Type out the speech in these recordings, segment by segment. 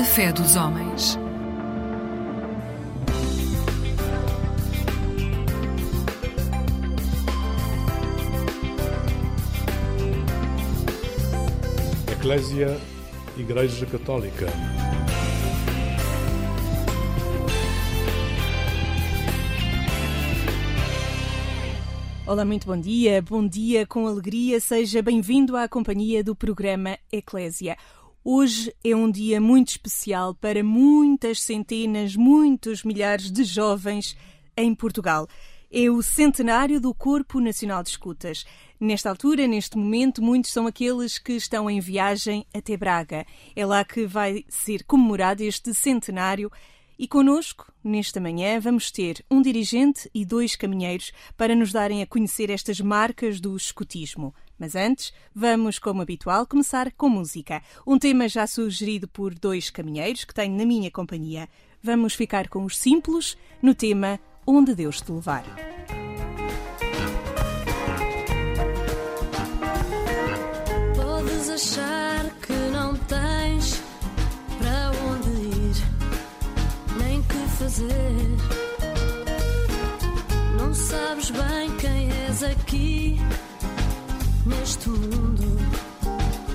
A fé dos homens. Eclésia Igreja Católica. Olá, muito bom dia, bom dia com alegria, seja bem-vindo à companhia do programa Eclésia. Hoje é um dia muito especial para muitas centenas, muitos milhares de jovens em Portugal. É o centenário do Corpo Nacional de Escutas. Nesta altura, neste momento, muitos são aqueles que estão em viagem até Braga. É lá que vai ser comemorado este centenário. E conosco, nesta manhã, vamos ter um dirigente e dois caminheiros para nos darem a conhecer estas marcas do escutismo. Mas antes, vamos, como habitual, começar com música. Um tema já sugerido por dois caminheiros que tenho na minha companhia. Vamos ficar com os simples no tema Onde Deus te levar. Podes achar que não tens para onde ir, nem que fazer. Não sabes bem quem és aqui, neste mundo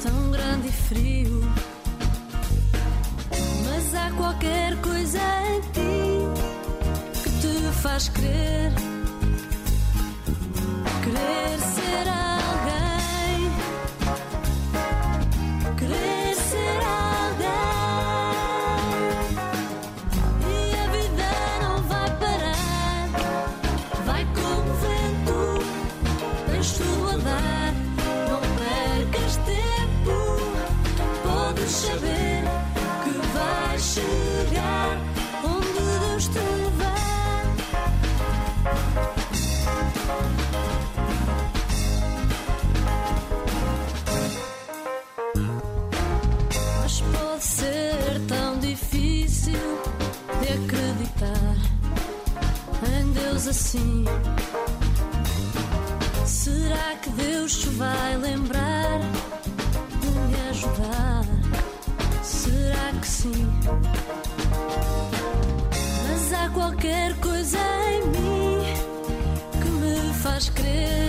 tão grande e frio. Mas há qualquer coisa em ti que te faz crer, querer ser assim. Será que Deus te vai lembrar de me ajudar? Será que sim? Mas há qualquer coisa em mim que me faz crer.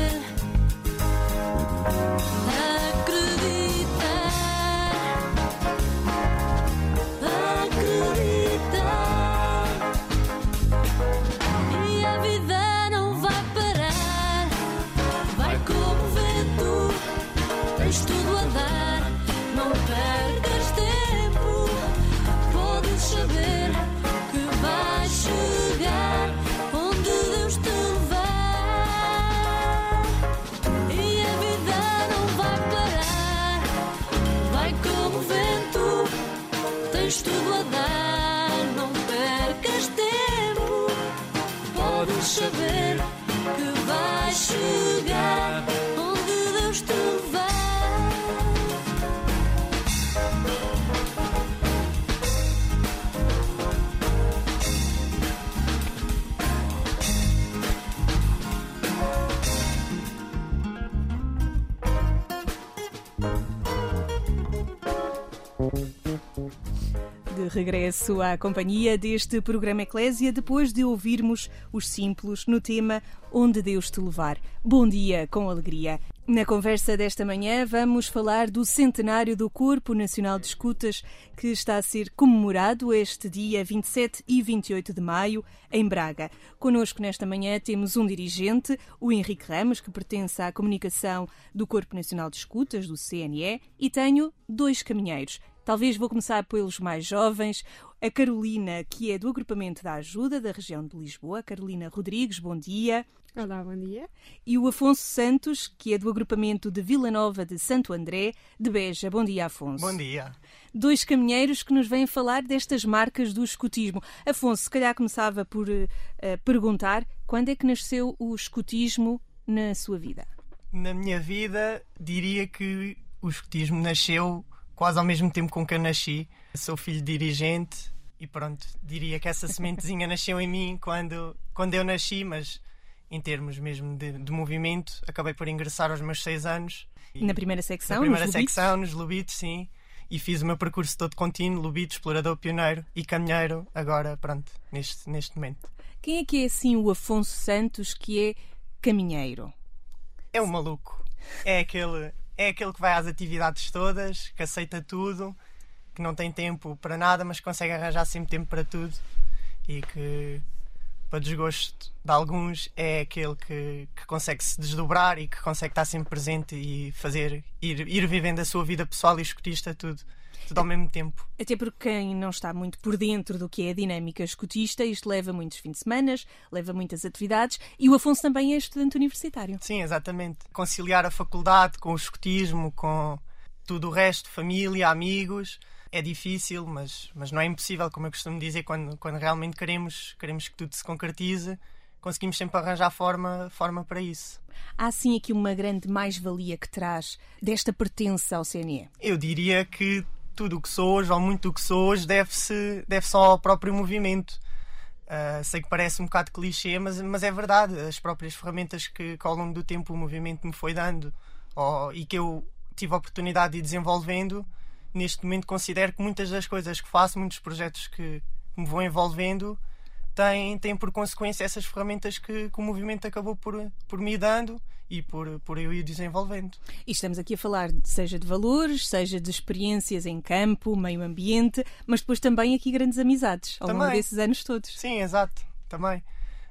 Regresso à companhia deste programa Eclésia, depois de ouvirmos os simples no tema Onde Deus te levar. Bom dia, com alegria. Na conversa desta manhã vamos falar do centenário do Corpo Nacional de Escutas, que está a ser comemorado este dia 27 e 28 de maio, em Braga. Conosco nesta manhã temos um dirigente, o Henrique Ramos, que pertence à comunicação do Corpo Nacional de Escutas, do CNE, e tenho dois caminheiros. Talvez vou começar pelos mais jovens. A Carolina, que é do agrupamento da ajuda da região de Lisboa. Carolina Rodrigues, bom dia. Olá, bom dia. E o Afonso Santos, que é do agrupamento de Vila Nova de Santo André, de Beja. Bom dia, Afonso. Bom dia. Dois caminheiros que nos vêm falar destas marcas do escutismo. Afonso, se calhar começava por uh, perguntar quando é que nasceu o escutismo na sua vida? Na minha vida, diria que o escutismo nasceu quase ao mesmo tempo com que eu nasci. Sou filho de dirigente e pronto, diria que essa sementezinha nasceu em mim quando, quando eu nasci, mas em termos mesmo de, de movimento, acabei por ingressar aos meus seis anos. Na primeira secção, Na primeira nos Lubitos? secção, nos Lubitos, sim. e fiz o meu percurso todo contínuo, lubito, explorador, pioneiro e caminheiro, agora, pronto, neste, neste momento. Quem é que é assim o Afonso Santos que é caminheiro? É um maluco. É aquele, é aquele que vai às atividades todas, que aceita tudo, que não tem tempo para nada, mas consegue arranjar sempre tempo para tudo e que, para desgosto de alguns, é aquele que, que consegue se desdobrar e que consegue estar sempre presente e fazer, ir, ir vivendo a sua vida pessoal e escutista tudo tudo ao mesmo tempo. Até porque quem não está muito por dentro do que é a dinâmica escutista, isto leva muitos fins de semana, leva muitas atividades e o Afonso também é estudante universitário. Sim, exatamente. Conciliar a faculdade com o escutismo, com tudo o resto, família, amigos, é difícil, mas, mas não é impossível, como eu costumo dizer, quando, quando realmente queremos, queremos que tudo se concretize, conseguimos sempre arranjar forma, forma para isso. Há sim aqui uma grande mais-valia que traz desta pertença ao CNE? Eu diria que tudo o que sou hoje, ou muito do que sou hoje, deve-se deve só ao próprio movimento. Uh, sei que parece um bocado clichê, mas, mas é verdade. As próprias ferramentas que, que ao longo do tempo o movimento me foi dando ou, e que eu tive a oportunidade de ir desenvolvendo, neste momento considero que muitas das coisas que faço, muitos projetos que me vou envolvendo, têm, têm por consequência essas ferramentas que, que o movimento acabou por, por me dando e por, por eu ir desenvolvendo. E estamos aqui a falar seja de valores, seja de experiências em campo, meio ambiente, mas depois também aqui grandes amizades ao também. longo desses anos todos. Sim, exato, também.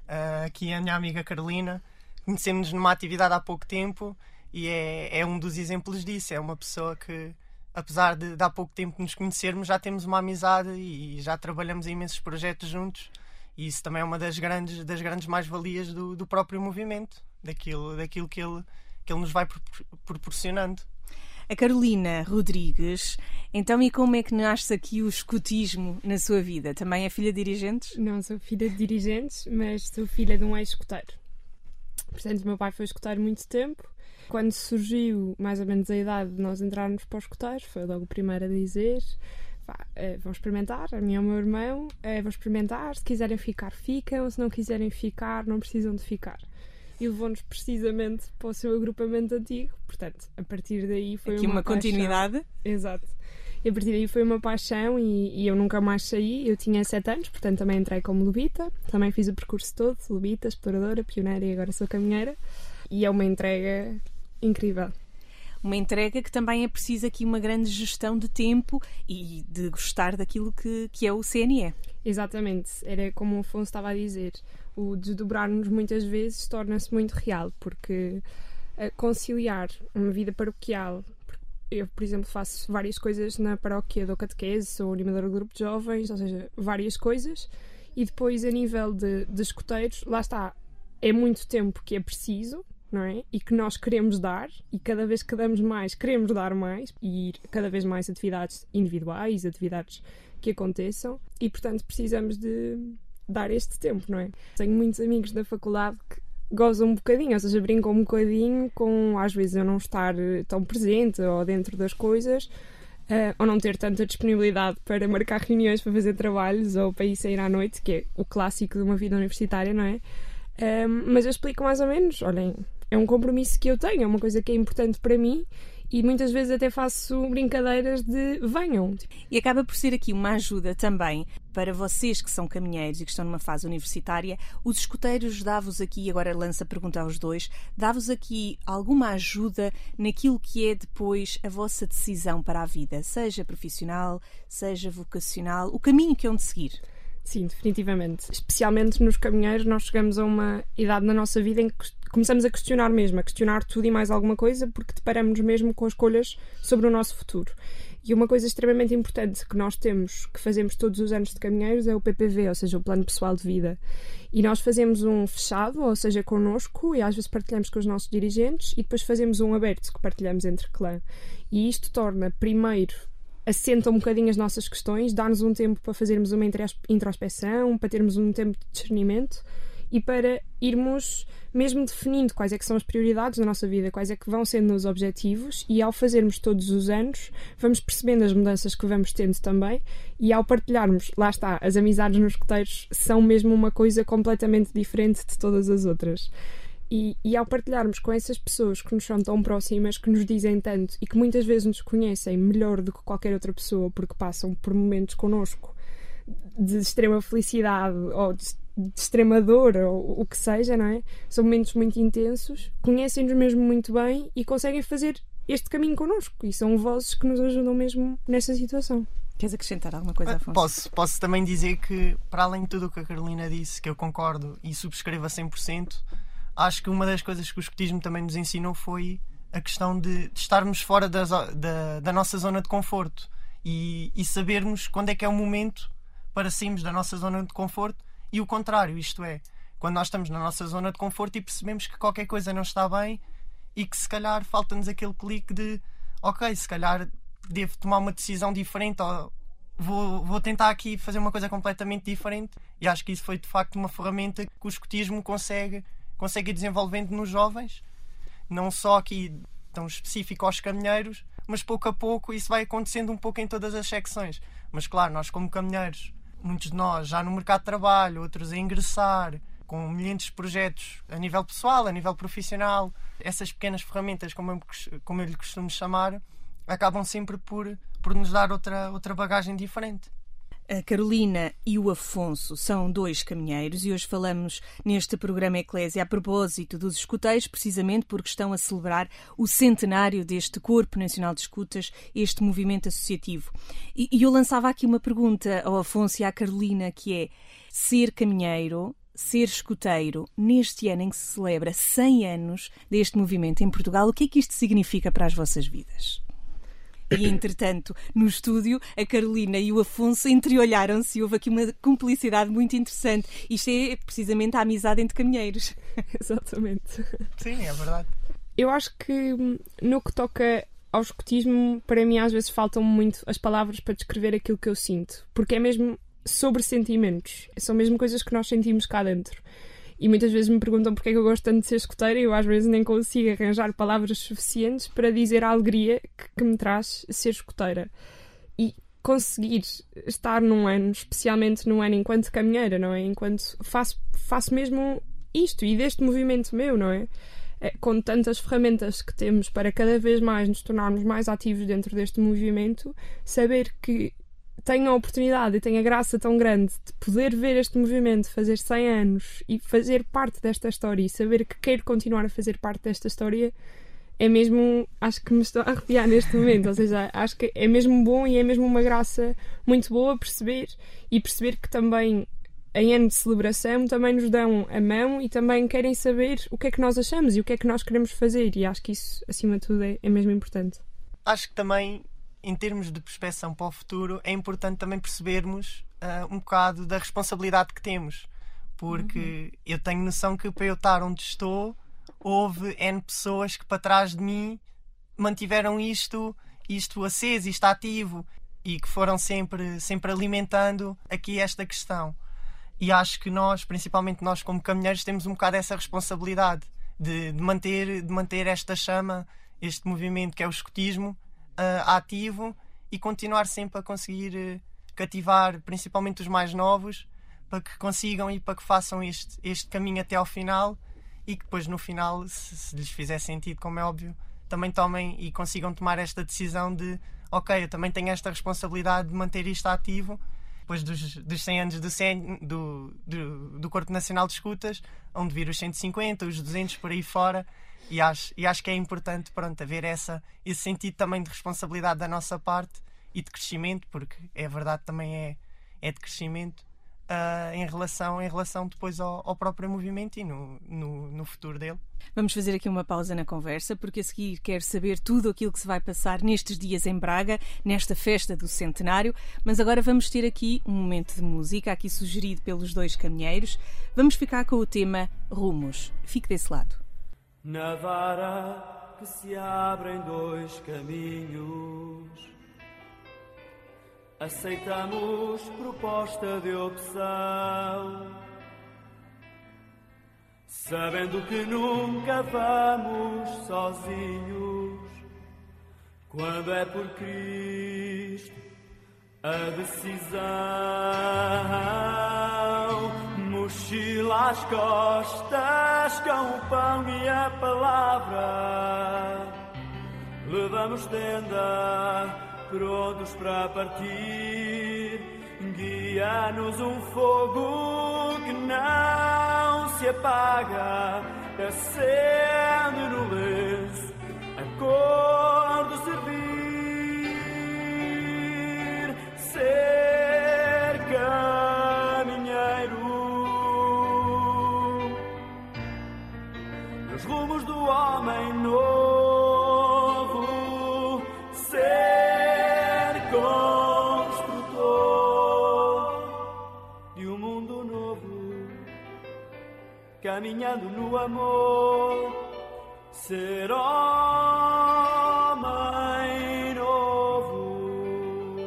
Uh, aqui a minha amiga Carolina, conhecemos-nos numa atividade há pouco tempo e é, é um dos exemplos disso. É uma pessoa que, apesar de, de há pouco tempo nos conhecermos, já temos uma amizade e já trabalhamos em imensos projetos juntos. E isso também é uma das grandes, das grandes mais-valias do, do próprio movimento daquilo, daquilo que, ele, que ele nos vai proporcionando. A Carolina Rodrigues, então e como é que nasce aqui o escutismo na sua vida? Também é filha de dirigentes? Não, sou filha de dirigentes, mas sou filha de um ex-escuteiro. Portanto, meu pai foi escuteiro muito tempo. Quando surgiu mais ou menos a idade de nós entrarmos para os escuteiros, foi logo o primeiro a dizer: eh, vão experimentar, a mim e o meu irmão, eh, vão experimentar, se quiserem ficar, ficam, se não quiserem ficar, não precisam de ficar e levou-nos precisamente para o seu agrupamento antigo. Portanto, a partir daí foi Aqui uma, uma continuidade. Exato. E a partir daí foi uma paixão e, e, eu nunca mais saí. Eu tinha 7 anos, portanto também entrei como lubita. Também fiz o percurso todo, lubita, exploradora, pioneira e agora sou caminheira. E é uma entrega incrível uma entrega que também é preciso aqui uma grande gestão de tempo e de gostar daquilo que, que é o CNE. Exatamente, era como o Afonso estava a dizer o desdobrar-nos muitas vezes torna-se muito real, porque uh, conciliar uma vida paroquial. Eu, por exemplo, faço várias coisas na paróquia do catequese, sou animadora do grupo de jovens, ou seja, várias coisas. E depois, a nível de, de escuteiros, lá está, é muito tempo que é preciso, não é? E que nós queremos dar, e cada vez que damos mais, queremos dar mais, e cada vez mais atividades individuais, atividades que aconteçam, e portanto precisamos de, dar este tempo, não é? Tenho muitos amigos da faculdade que gozam um bocadinho, ou seja, brincam um bocadinho com às vezes eu não estar eh, tão presente ou dentro das coisas. Uh, ou não ter tanta disponibilidade para marcar reuniões para fazer trabalhos ou para ir sair à noite, que é o clássico de uma vida universitária, não é? Um, mas eu explico mais ou menos: olhem, é um compromisso que eu tenho, é uma coisa que é importante para mim e muitas vezes até faço brincadeiras de venham. E acaba por ser aqui uma ajuda também para vocês que são caminheiros e que estão numa fase universitária. Os escuteiros dá-vos aqui, agora lança a pergunta aos dois, dá-vos aqui alguma ajuda naquilo que é depois a vossa decisão para a vida, seja profissional, seja vocacional, o caminho que é onde seguir? Sim, definitivamente. Especialmente nos caminheiros, nós chegamos a uma idade na nossa vida em que começamos a questionar mesmo, a questionar tudo e mais alguma coisa, porque deparamos mesmo com escolhas sobre o nosso futuro. E uma coisa extremamente importante que nós temos, que fazemos todos os anos de caminheiros, é o PPV, ou seja, o Plano Pessoal de Vida. E nós fazemos um fechado, ou seja, connosco, e às vezes partilhamos com os nossos dirigentes, e depois fazemos um aberto, que partilhamos entre clã. E isto torna, primeiro, assenta um bocadinho as nossas questões, dá-nos um tempo para fazermos uma introspeção, para termos um tempo de discernimento e para irmos mesmo definindo quais é que são as prioridades da nossa vida, quais é que vão sendo os objetivos e ao fazermos todos os anos vamos percebendo as mudanças que vamos tendo também e ao partilharmos, lá está, as amizades nos coteiros são mesmo uma coisa completamente diferente de todas as outras. E, e ao partilharmos com essas pessoas que nos são tão próximas, que nos dizem tanto e que muitas vezes nos conhecem melhor do que qualquer outra pessoa porque passam por momentos connosco de extrema felicidade ou de, de extrema dor ou o que seja, não é? São momentos muito intensos, conhecem-nos mesmo muito bem e conseguem fazer este caminho connosco e são vozes que nos ajudam mesmo nessa situação. Queres acrescentar alguma coisa, Ah, Afonso? Posso, posso também dizer que, para além de tudo o que a Carolina disse, que eu concordo e subscrevo a 100%, acho que uma das coisas que o escotismo também nos ensinou foi a questão de, de estarmos fora da, da, da nossa zona de conforto e, e sabermos quando é que é o momento para sairmos da nossa zona de conforto e o contrário, isto é, quando nós estamos na nossa zona de conforto e percebemos que qualquer coisa não está bem e que se calhar falta-nos aquele clique de ok, se calhar devo tomar uma decisão diferente ou vou, vou tentar aqui fazer uma coisa completamente diferente e acho que isso foi de facto uma ferramenta que o escotismo consegue, consegue ir desenvolvendo nos jovens, não só aqui tão específico aos caminheiros, mas pouco a pouco isso vai acontecendo um pouco em todas as secções. Mas claro, nós como caminheiros, muitos de nós já no mercado de trabalho, outros a ingressar, com milhares de projetos a nível pessoal, a nível profissional, essas pequenas ferramentas, como eu, como eu lhe costumo chamar, acabam sempre por, por nos dar outra, outra bagagem diferente. A Carolina e o Afonso são dois caminheiros e hoje falamos neste programa Eclésia a propósito dos escuteiros, precisamente porque estão a celebrar o centenário deste Corpo Nacional de Escutas, este movimento associativo. E, e eu lançava aqui uma pergunta ao Afonso e à Carolina, que é ser caminheiro, ser escuteiro, neste ano em que se celebra 100 anos deste movimento em Portugal, o que é que isto significa para as vossas vidas? E, entretanto, no estúdio, a Carolina e o Afonso entreolharam-se e houve aqui uma cumplicidade muito interessante. Isto é precisamente a amizade entre caminheiros. Exatamente. Sim, é verdade. Eu acho que hum, no que toca ao escotismo, para mim às vezes faltam muito as palavras para descrever aquilo que eu sinto, porque é mesmo sobre sentimentos, são mesmo coisas que nós sentimos cá dentro. E muitas vezes me perguntam porque é que eu gosto tanto de ser escoteira e eu às vezes nem consigo arranjar palavras suficientes para dizer a alegria que, que me traz ser escoteira. E conseguir estar num ano, especialmente num ano enquanto caminheira, não é? Enquanto faço, faço mesmo isto e deste movimento meu, não é? Eh, Com tantas ferramentas que temos para cada vez mais nos tornarmos mais ativos dentro deste movimento, saber que tenho a oportunidade e tenho a graça tão grande de poder ver este movimento fazer 100 anos e fazer parte desta história e saber que quero continuar a fazer parte desta história é mesmo, acho que me estou a arrepiar neste momento, ou seja, acho que é mesmo bom e é mesmo uma graça muito boa perceber e perceber que também em ano de celebração também nos dão a mão e também querem saber o que é que nós achamos e o que é que nós queremos fazer e acho que isso, acima de tudo, é, é mesmo importante. Acho que também, em termos de prospeção para o futuro, é importante também percebermos ah, um bocado da responsabilidade que temos. Porque eu tenho noção que para eu estar onde estou, houve N pessoas que para trás de mim mantiveram isto, isto aceso, isto ativo e que foram sempre, sempre alimentando aqui esta questão. E acho que nós, principalmente nós como caminheiros, temos um bocado essa responsabilidade de, de manter, de manter esta chama, este movimento que é o escotismo, ah, ativo e continuar sempre a conseguir eh, cativar principalmente os mais novos para que consigam e para que façam este, este caminho até ao final e que depois no final, se, se lhes fizer sentido, como é óbvio, também tomem e consigam tomar esta decisão de ok, eu também tenho esta responsabilidade de manter isto ativo. Depois dos, dos 100 anos do, CN do, do, do Corpo Nacional de Escutas, onde vir os 150, os 200 por aí fora, e acho, e acho que é importante pronto, haver essa, esse sentido também de responsabilidade da nossa parte e de crescimento, porque é verdade também é, é de crescimento ah, em, relação, em relação depois ao, ao próprio movimento e no, no, no futuro dele. Vamos fazer aqui uma pausa na conversa, porque a seguir quero saber tudo aquilo que se vai passar nestes dias em Braga, nesta festa do centenário. Mas agora vamos ter aqui um momento de música, aqui sugerido pelos dois caminheiros. Vamos ficar com o tema Rumos. Fique desse lado. Na vara que se abrem dois caminhos, aceitamos proposta de opção, sabendo que nunca vamos sozinhos. Quando é por Cristo a decisão, mochila às costas com o pão e a palavra. Levamos tenda, prontos para partir. Guia-nos um fogo que não se apaga, acende no caminhando no amor. Ser homem novo,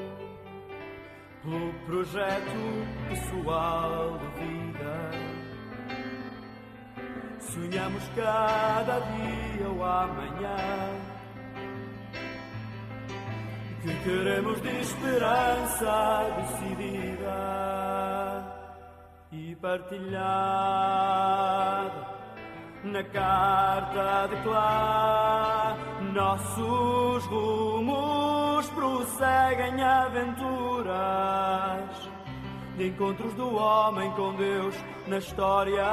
o projeto pessoal de vida. Sonhamos cada dia o amanhã. Que queremos de esperança decidida partilhada na carta de clá. Nossos rumos prosseguem aventuras de encontros do homem com Deus na história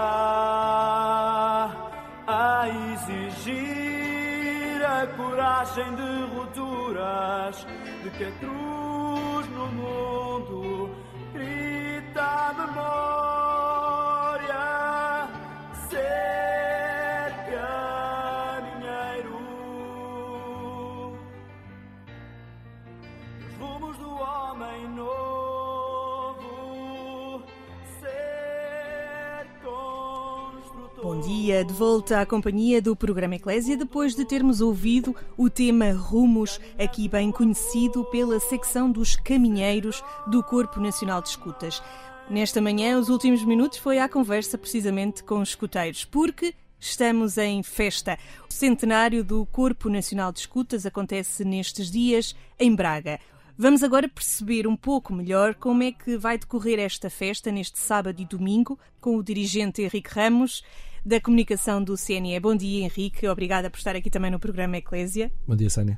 a exigir a coragem de rupturas de que a cruz no mundo dia, de volta à companhia do programa Eclésia, depois de termos ouvido o tema Rumos, aqui bem conhecido pela secção dos caminheiros do Corpo Nacional de Escutas. Nesta manhã, os últimos minutos foi à conversa precisamente com os escuteiros, porque estamos em festa. O centenário do Corpo Nacional de Escutas acontece nestes dias em Braga. Vamos agora perceber um pouco melhor como é que vai decorrer esta festa neste sábado e domingo com o dirigente Henrique Ramos da comunicação do CNE. Bom dia, Henrique. Obrigada por estar aqui também no programa Eclésia. Bom dia, Sânia.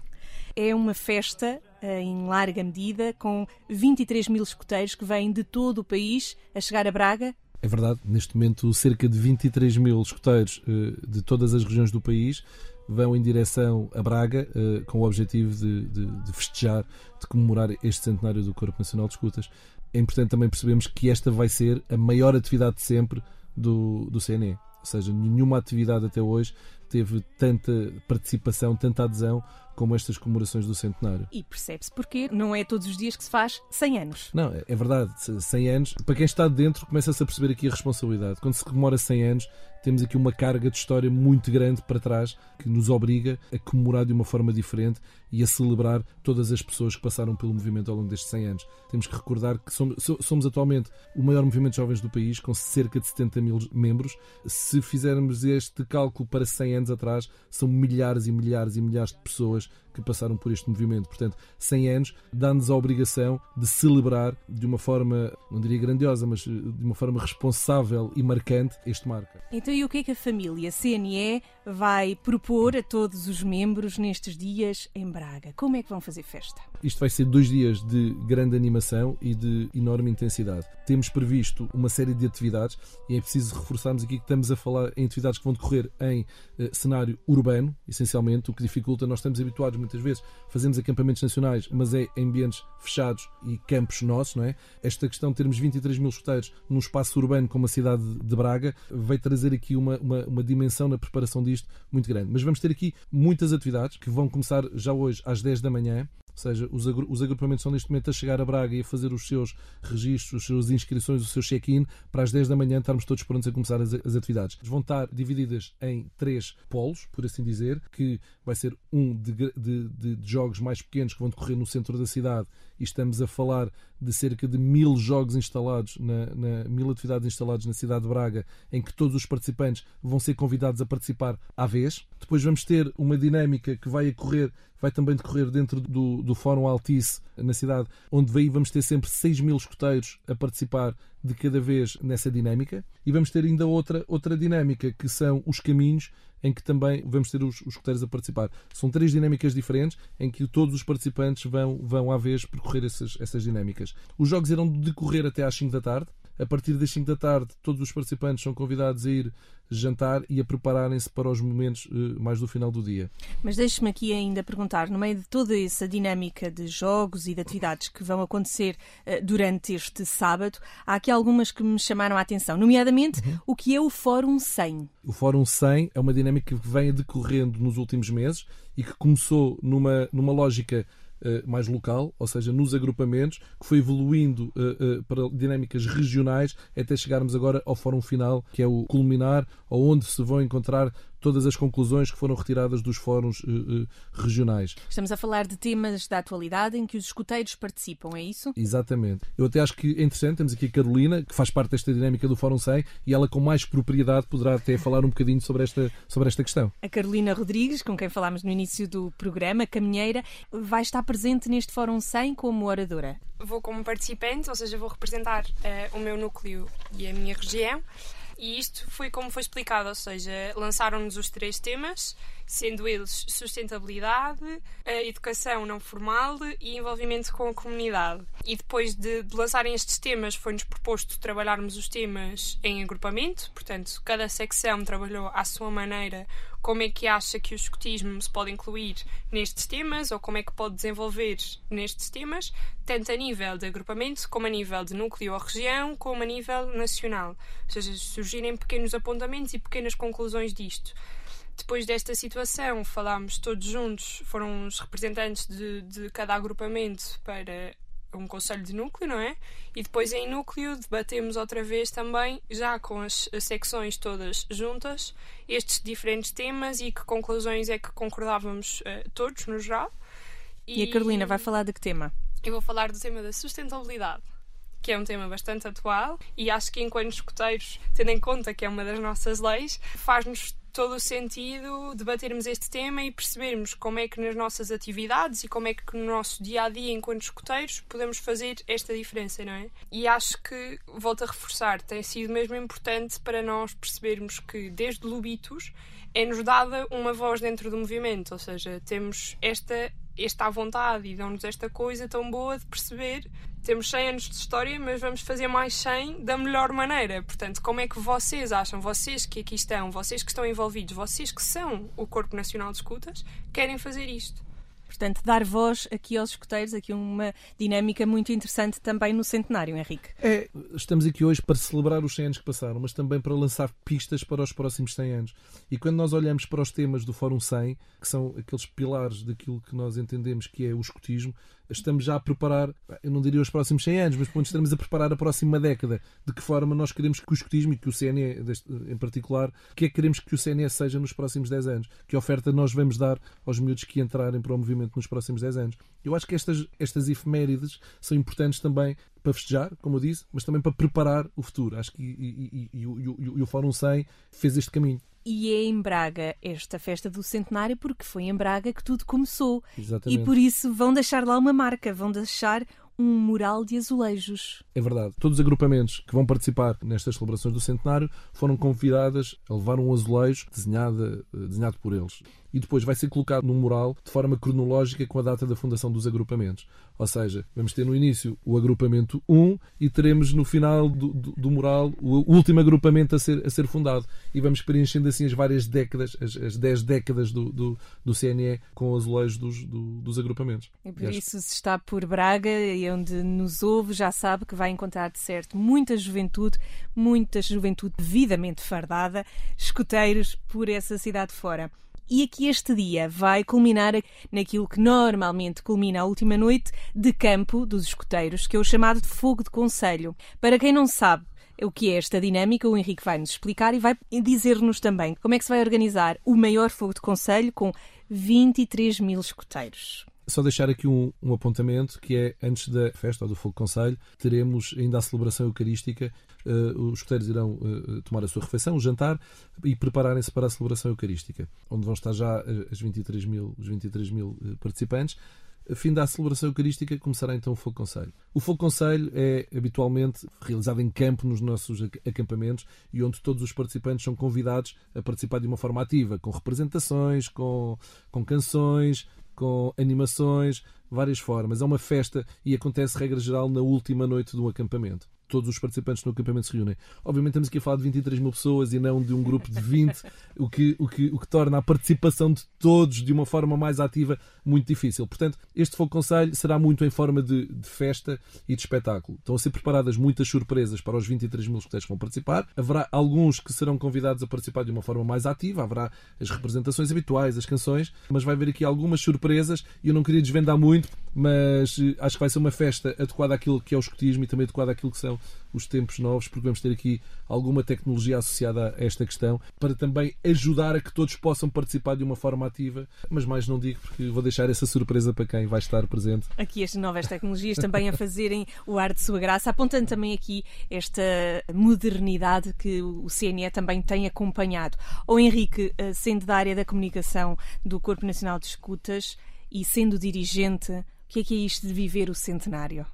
É uma festa eh, em larga medida com 23 mil escuteiros que vêm de todo o país a chegar a Braga. É verdade, neste momento cerca de 23 mil escuteiros eh, de todas as regiões do país vão em direção a Braga eh, com o objetivo de, de, de festejar, de comemorar este centenário do Corpo Nacional de Escutas. É importante também percebermos que esta vai ser a maior atividade de sempre do, do CNE. Ou seja, nenhuma atividade até hoje teve tanta participação, tanta adesão como estas comemorações do centenário. E percebe-se porque não é todos os dias que se faz 100 anos. Não, é verdade. 100 anos, para quem está dentro, começa-se a perceber aqui a responsabilidade. Quando se comemora 100 anos, temos aqui uma carga de história muito grande para trás que nos obriga a comemorar de uma forma diferente e a celebrar todas as pessoas que passaram pelo movimento ao longo destes 100 anos. Temos que recordar que somos, somos atualmente o maior movimento de jovens do país, com cerca de 70 mil membros. Se fizermos este cálculo para 100 anos atrás, são milhares e milhares e milhares de pessoas que passaram por este movimento. Portanto, 100 anos dá-nos a obrigação de celebrar de uma forma, não diria grandiosa, mas de uma forma responsável e marcante este marco. Então, e o que é que a família CNE vai propor a todos os membros nestes dias em Braga? Como é que vão fazer festa? Isto vai ser dois dias de grande animação e de enorme intensidade. Temos previsto uma série de atividades e é preciso reforçarmos aqui que estamos a falar em atividades que vão decorrer em eh, cenário urbano, essencialmente, o que dificulta, nós estamos habituados muitas vezes, fazemos acampamentos nacionais, mas é em ambientes fechados e campos nossos, não é? Esta questão de termos 23 mil escuteiros num espaço urbano como a cidade de Braga vai trazer aqui uma, uma, uma dimensão na preparação disto muito grande. Mas vamos ter aqui muitas atividades que vão começar já hoje às 10 da manhã. Ou seja, os, agru os agrupamentos estão neste momento a chegar a Braga e a fazer os seus registros, as suas inscrições, o seu check-in, para às 10 da manhã estarmos todos prontos a começar as, as, atividades. Vão estar divididas em três polos, por assim dizer, que vai ser um de, de, de, de jogos mais pequenos que vão decorrer no centro da cidade e estamos a falar de cerca de mil jogos instalados, na, na, mil atividades instaladas na cidade de Braga, em que todos os participantes vão ser convidados a participar à vez. Depois vamos ter uma dinâmica que vai ocorrer, vai também decorrer dentro do, do Fórum Altice, na cidade, onde aí vamos ter sempre 6 mil escuteiros a participar de cada vez nessa dinâmica. E vamos ter ainda outra, outra dinâmica, que são os caminhos, em que também vamos ter os, os a participar. São três dinâmicas diferentes, em que todos os participantes vão, vão à vez percorrer essas, essas dinâmicas. Os jogos irão decorrer até às 5 da tarde. A partir das 5 da tarde, todos os participantes são convidados a ir jantar e a prepararem-se para os momentos uh, mais do final do dia. Mas deixe-me aqui ainda perguntar, no meio de toda essa dinâmica de jogos e de atividades que vão acontecer uh, durante este sábado, há aqui algumas que me chamaram a atenção, nomeadamente uhum. o que é o Fórum 100. O Fórum 100 é uma dinâmica que vem decorrendo nos últimos meses e que começou numa, numa lógica eh, mais local, ou seja, nos agrupamentos, que foi evoluindo uh, uh, para dinâmicas regionais até chegarmos agora ao fórum final, que é o culminar, onde se vão encontrar todas as conclusões que foram retiradas dos fóruns uh, uh, regionais. Estamos a falar de temas da atualidade em que os escuteiros participam, é isso? Exatamente. Eu até acho que é interessante, temos aqui a Carolina, que faz parte desta dinâmica do Fórum 100, e ela com mais propriedade poderá até falar um bocadinho sobre esta, sobre esta questão. A Carolina Rodrigues, com quem falámos no início do programa, caminheira, vai estar presente neste Fórum 100 como oradora. Vou como participante, ou seja, vou representar uh, o meu núcleo e a minha região. E isto foi como foi explicado, ou seja, lançaram-nos os três temas, sendo eles sustentabilidade, educação não formal e envolvimento com a comunidade. E depois de, de lançarem estes temas, foi-nos proposto trabalharmos os temas em agrupamento, portanto, cada secção trabalhou à sua maneira como é que acha que o escotismo se pode incluir nestes temas ou como é que pode desenvolver nestes temas, tanto a nível de agrupamento, como a nível de núcleo ou região, como a nível nacional. Ou seja, surgirem pequenos apontamentos e pequenas conclusões disto. Depois desta situação, falámos todos juntos, foram os representantes de, de cada agrupamento para um conselho de núcleo, não é? E depois em núcleo debatemos outra vez também, já com as, as secções todas juntas, estes diferentes temas e que conclusões é que concordávamos uh, todos, no geral. E, e a Carolina vai falar de que tema? Eu vou falar do tema da sustentabilidade que é um tema bastante atual e acho que enquanto escuteiros, tendo em conta que é uma das nossas leis, faz-nos todo o sentido debatermos este tema e percebermos como é que nas nossas atividades e como é que no nosso dia a dia enquanto escuteiros podemos fazer esta diferença, não é? E acho que, volto a reforçar, tem sido mesmo importante para nós percebermos que desde Lubitos é-nos dada uma voz dentro do movimento, ou seja, temos esta esta vontade e dão-nos esta coisa tão boa de perceber temos 100 anos de história, mas vamos fazer mais 100 da melhor maneira. Portanto, como é que vocês acham, vocês que aqui estão, vocês que estão envolvidos, vocês que são o Corpo Nacional de Escutas, querem fazer isto? Portanto, dar voz aqui aos escuteiros, aqui uma dinâmica muito interessante também no centenário, Henrique. É, estamos aqui hoje para celebrar os 100 anos que passaram, mas também para lançar pistas para os próximos 100 anos. E quando nós olhamos para os temas do Fórum 100, que são aqueles pilares daquilo que nós entendemos que é o escutismo, estamos já a preparar, eu não diria os próximos 100 anos, mas estamos a preparar a próxima década. De que forma nós queremos que o escutismo e que o CNE em particular, o que é que queremos que o CNE seja nos próximos 10 anos? Que oferta nós vamos dar aos miúdos que entrarem para o movimento nos próximos 10 anos? Eu acho que estas, estas efemérides são importantes também para festejar, como eu disse, mas também para preparar o futuro. Acho que e, e, e, e o Fórum 100 fez este caminho. E é em Braga esta festa do centenário, porque foi em Braga que tudo começou. Exatamente. E por isso vão deixar lá uma marca, vão deixar um mural de azulejos. É verdade. Todos os agrupamentos que vão participar nestas celebrações do centenário foram convidadas a levar um azulejo desenhado, eh, desenhado por eles e depois vai ser colocado no mural de forma cronológica com a data da fundação dos agrupamentos. Ou seja, vamos ter no início o agrupamento 1 e teremos no final do, do, do mural o último agrupamento a ser, a ser fundado. E vamos preenchendo assim as várias décadas, as, as 10 décadas do, do, do CNE com os azulejos dos, do, dos agrupamentos. E por isso, se está por Braga e onde nos ouve, já sabe que vai encontrar de certo muita juventude, muita juventude devidamente fardada, escuteiros por essa cidade fora. E aqui este dia vai culminar naquilo que normalmente culmina a última noite de campo dos escoteiros, que é o chamado de fogo de conselho. Para quem não sabe, o que é esta dinâmica, o Henrique vai nos explicar e vai dizer-nos também como é que se vai organizar o maior fogo de conselho com 23 mil escoteiros. Só deixar aqui um, um apontamento que é antes da festa ou do Fogo Conselho, teremos ainda a celebração eucarística. Uh, os escuteiros irão uh, tomar a sua refeição, o jantar e prepararem-se para a celebração eucarística, onde vão estar já uh, as 23 mil, os 23 mil participantes. Fim da celebração eucarística, começará então o Fogo Conselho. O Fogo Conselho é habitualmente realizado em campo nos nossos acampamentos e onde todos os participantes são convidados a participar de uma forma ativa, com representações, com, com canções, com animações, várias formas. É uma festa e acontece, regra geral, na última noite do acampamento todos os participantes no acampamento se reúnem. Obviamente estamos aqui a falar de 23 mil pessoas e não de um grupo de 20, o que, o que, o que torna a participação de todos de uma forma mais ativa muito difícil. Portanto, este Fogo Conselho será muito em forma de, de, festa e de espetáculo. Estão a ser preparadas muitas surpresas para os 23 mil escuteiros que vão participar. Haverá alguns que serão convidados a participar de uma forma mais ativa, haverá as representações habituais, as canções, mas vai haver aqui algumas surpresas e eu não queria desvendar muito, mas eh, acho que vai ser uma festa adequada àquilo que é o escutismo e também adequada àquilo que são os tempos novos, porque vamos ter aqui alguma tecnologia associada a esta questão para também ajudar a que todos possam participar de uma forma ativa. Mas mais não digo, porque vou deixar essa surpresa para quem vai estar presente. Aqui as novas tecnologias também a fazerem o ar de sua graça, apontando também aqui esta modernidade que o CNE também tem acompanhado. Ou Henrique, eh, sendo da área da comunicação do Corpo Nacional de Escutas e sendo dirigente, o que é que é isto de viver o centenário?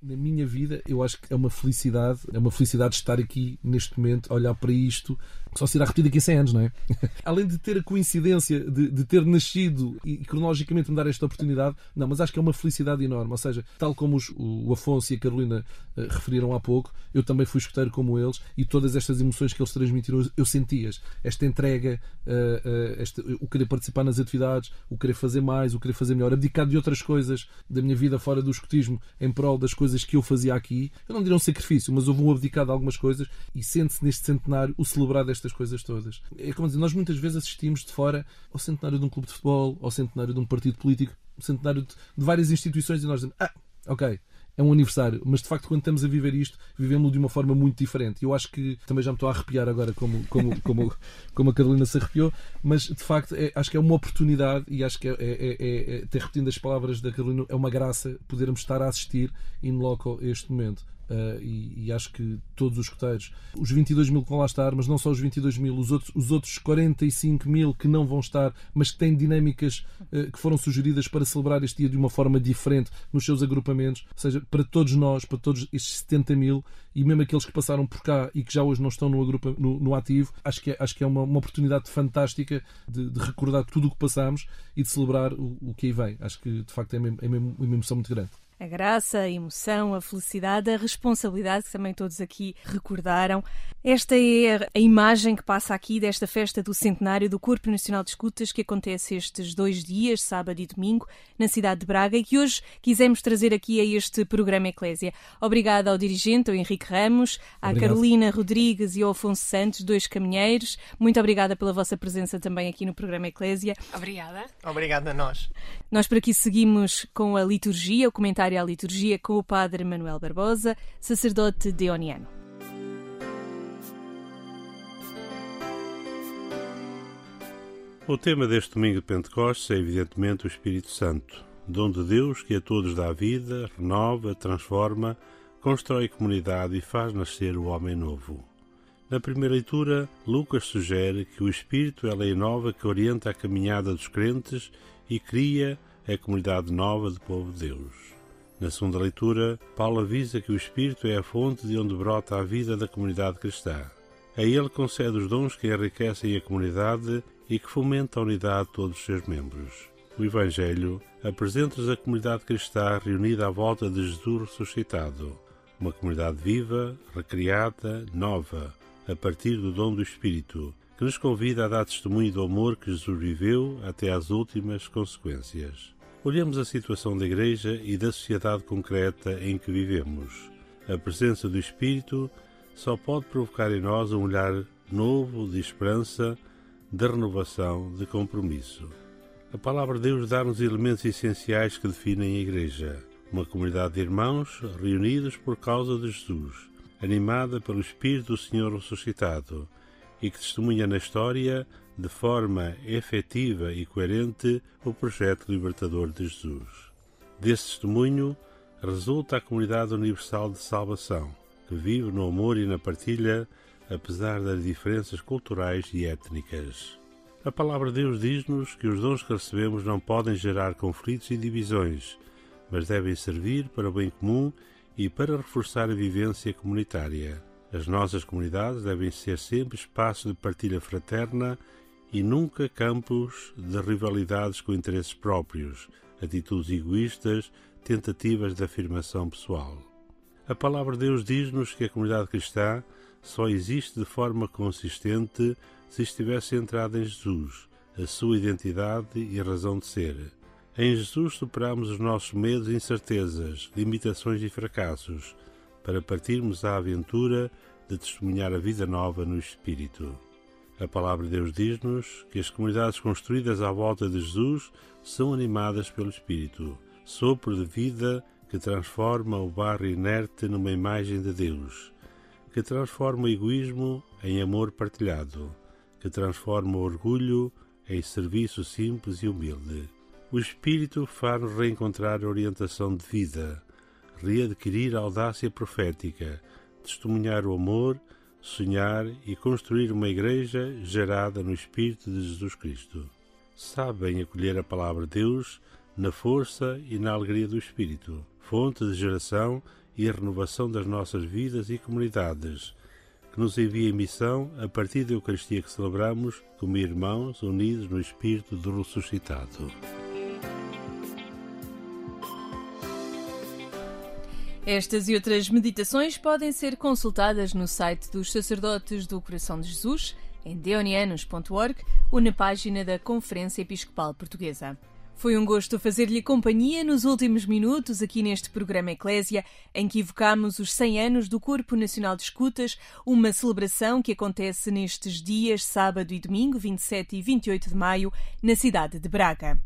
na minha vida, eu acho que é uma felicidade, é uma felicidade estar aqui neste momento, olhar para isto, só se irá repetir daqui a 100 anos, não é? Além de ter a coincidência de, de, ter nascido e cronologicamente me dar esta oportunidade, não, mas acho que é uma felicidade enorme. Ou seja, tal como os, o Afonso e a Carolina uh, referiram há pouco, eu também fui escuteiro como eles e todas estas emoções que eles transmitiram, eu senti-as. Esta entrega, uh, uh, este, o querer participar nas atividades, o querer fazer mais, o querer fazer melhor, abdicar de outras coisas da minha vida fora do escutismo em prol das coisas que eu fazia aqui. Eu não diria um sacrifício, mas houve um abdicar de algumas coisas e sente-se neste centenário o celebrar destas estas coisas todas. É como dizer, nós muitas vezes assistimos de fora ao centenário de um clube de futebol, ao centenário de um partido político, ao centenário de, de várias instituições e nós dizemos, ah, ok, é um aniversário, mas de facto, quando estamos a viver isto, vivemos-lo de uma forma muito diferente. Eu acho que também já me estou a arrepiar agora, como, como, como, como a Carolina se arrepiou, mas de facto, é, acho que é uma oportunidade e acho que é, é, é, é, até repetindo as palavras da Carolina, é uma graça podermos estar a assistir in loco a este momento. Uh, e, e, acho que todos os escuteiros, os 22 mil que vão lá estar, mas não só os 22 mil, os outros, os outros 45 mil que não vão estar, mas que têm dinâmicas uh, que foram sugeridas para celebrar este dia de uma forma diferente nos seus agrupamentos, ou seja, para todos nós, para todos estes 70 mil e mesmo aqueles que passaram por cá e que já hoje não estão no, agrupa, no, no ativo, acho que é, acho que é uma, uma oportunidade fantástica de, de, recordar tudo o que passamos e de celebrar o, o que aí vem. Acho que de facto é, mesmo, é mesmo uma emoção muito grande. A graça, a emoção, a felicidade, a responsabilidade que também todos aqui recordaram. Esta é a imagem que passa aqui desta festa do centenário do Corpo Nacional de Escutas que acontece estes dois dias, sábado e domingo, na cidade de Braga e que hoje quisemos trazer aqui a este programa Eclésia. Obrigada ao dirigente, ao Henrique Ramos, à Obrigado. Carolina Rodrigues e ao Afonso Santos, dois caminheiros. Muito obrigada pela vossa presença também aqui no programa Eclésia. Obrigada. Obrigada a nós. Nós por aqui seguimos com a liturgia, o comentário à liturgia com o Padre Manuel Barbosa, sacerdote deoniano. O tema deste domingo de Pentecostes é evidentemente o Espírito Santo, dom de Deus que a todos dá vida, renova, transforma, constrói comunidade e faz nascer o homem novo. Na primeira leitura, Lucas sugere que o Espírito é a lei nova que orienta a caminhada dos crentes e cria a comunidade nova do povo de Deus. Na segunda leitura, Paulo avisa que o Espírito é a fonte de onde brota a vida da comunidade cristã. A ele concede os dons que enriquecem a comunidade e que fomentam a unidade de todos os seus membros. O Evangelho apresenta-nos a comunidade cristã reunida à volta de Jesus ressuscitado. Uma comunidade viva, recriada, nova, a partir do dom do Espírito, que nos convida a dar testemunho do amor que Jesus viveu até às últimas consequências. Olhemos a situação da Igreja e da sociedade concreta em que vivemos. A presença do Espírito só pode provocar em nós um olhar novo de esperança, de renovação, de compromisso. A palavra de Deus dá-nos elementos essenciais que definem a Igreja. Uma comunidade de irmãos reunidos por causa de Jesus, animada pelo Espírito do Senhor ressuscitado e que testemunha na história de forma efetiva e coerente o projeto libertador de Jesus. Desse testemunho resulta a comunidade universal de salvação, que vive no amor e na partilha, apesar das diferenças culturais e étnicas. A palavra de Deus diz-nos que os dons que recebemos não podem gerar conflitos e divisões, mas devem servir para o bem comum e para reforçar a vivência comunitária. As nossas comunidades devem ser sempre espaço de partilha fraterna e nunca campos de rivalidades com interesses próprios, atitudes egoístas, tentativas de afirmação pessoal. A palavra de Deus diz-nos que a comunidade cristã só existe de forma consistente se estiver centrada em Jesus, a sua identidade e razão de ser. Em Jesus superamos os nossos medos e incertezas, limitações e fracassos, para partirmos à aventura de testemunhar a vida nova no Espírito. A palavra de Deus diz-nos que as comunidades construídas à volta de Jesus são animadas pelo Espírito, sopro de vida que transforma o barro inerte numa imagem de Deus, que transforma o egoísmo em amor partilhado, que transforma o orgulho em serviço simples e humilde. O Espírito faz-nos reencontrar a orientação de vida, readquirir a audácia profética, testemunhar o amor sonhar e construir uma igreja gerada no Espírito de Jesus Cristo. Sabem acolher a palavra de Deus na força e na alegria do Espírito, fonte de geração e renovação das nossas vidas e comunidades, que nos envia em missão a partir da Eucaristia que celebramos como irmãos unidos no Espírito do ressuscitado. Estas e outras meditações podem ser consultadas no site dos Sacerdotes do Coração de Jesus, em deonianos.org ou na página da Conferência Episcopal Portuguesa. Foi um gosto fazer-lhe companhia nos últimos minutos aqui neste programa Eclésia, em que evocamos os 100 anos do Corpo Nacional de Escutas, uma celebração que acontece nestes dias, sábado e domingo, 27 e 28 de maio, na cidade de Braga.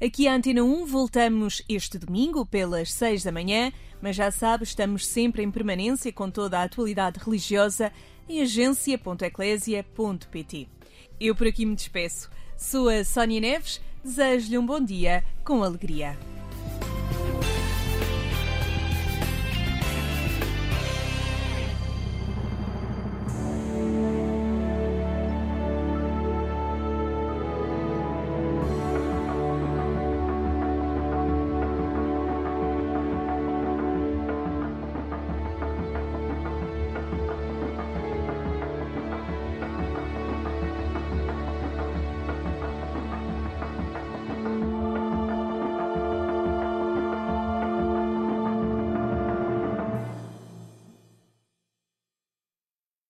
Aqui à Antena 1 voltamos este domingo pelas 6 da manhã, mas já sabe, estamos sempre em permanência com toda a atualidade religiosa em agência.eclésia.pt. Eu por aqui me despeço. Sou a Sónia Neves, desejo-lhe um bom dia com alegria.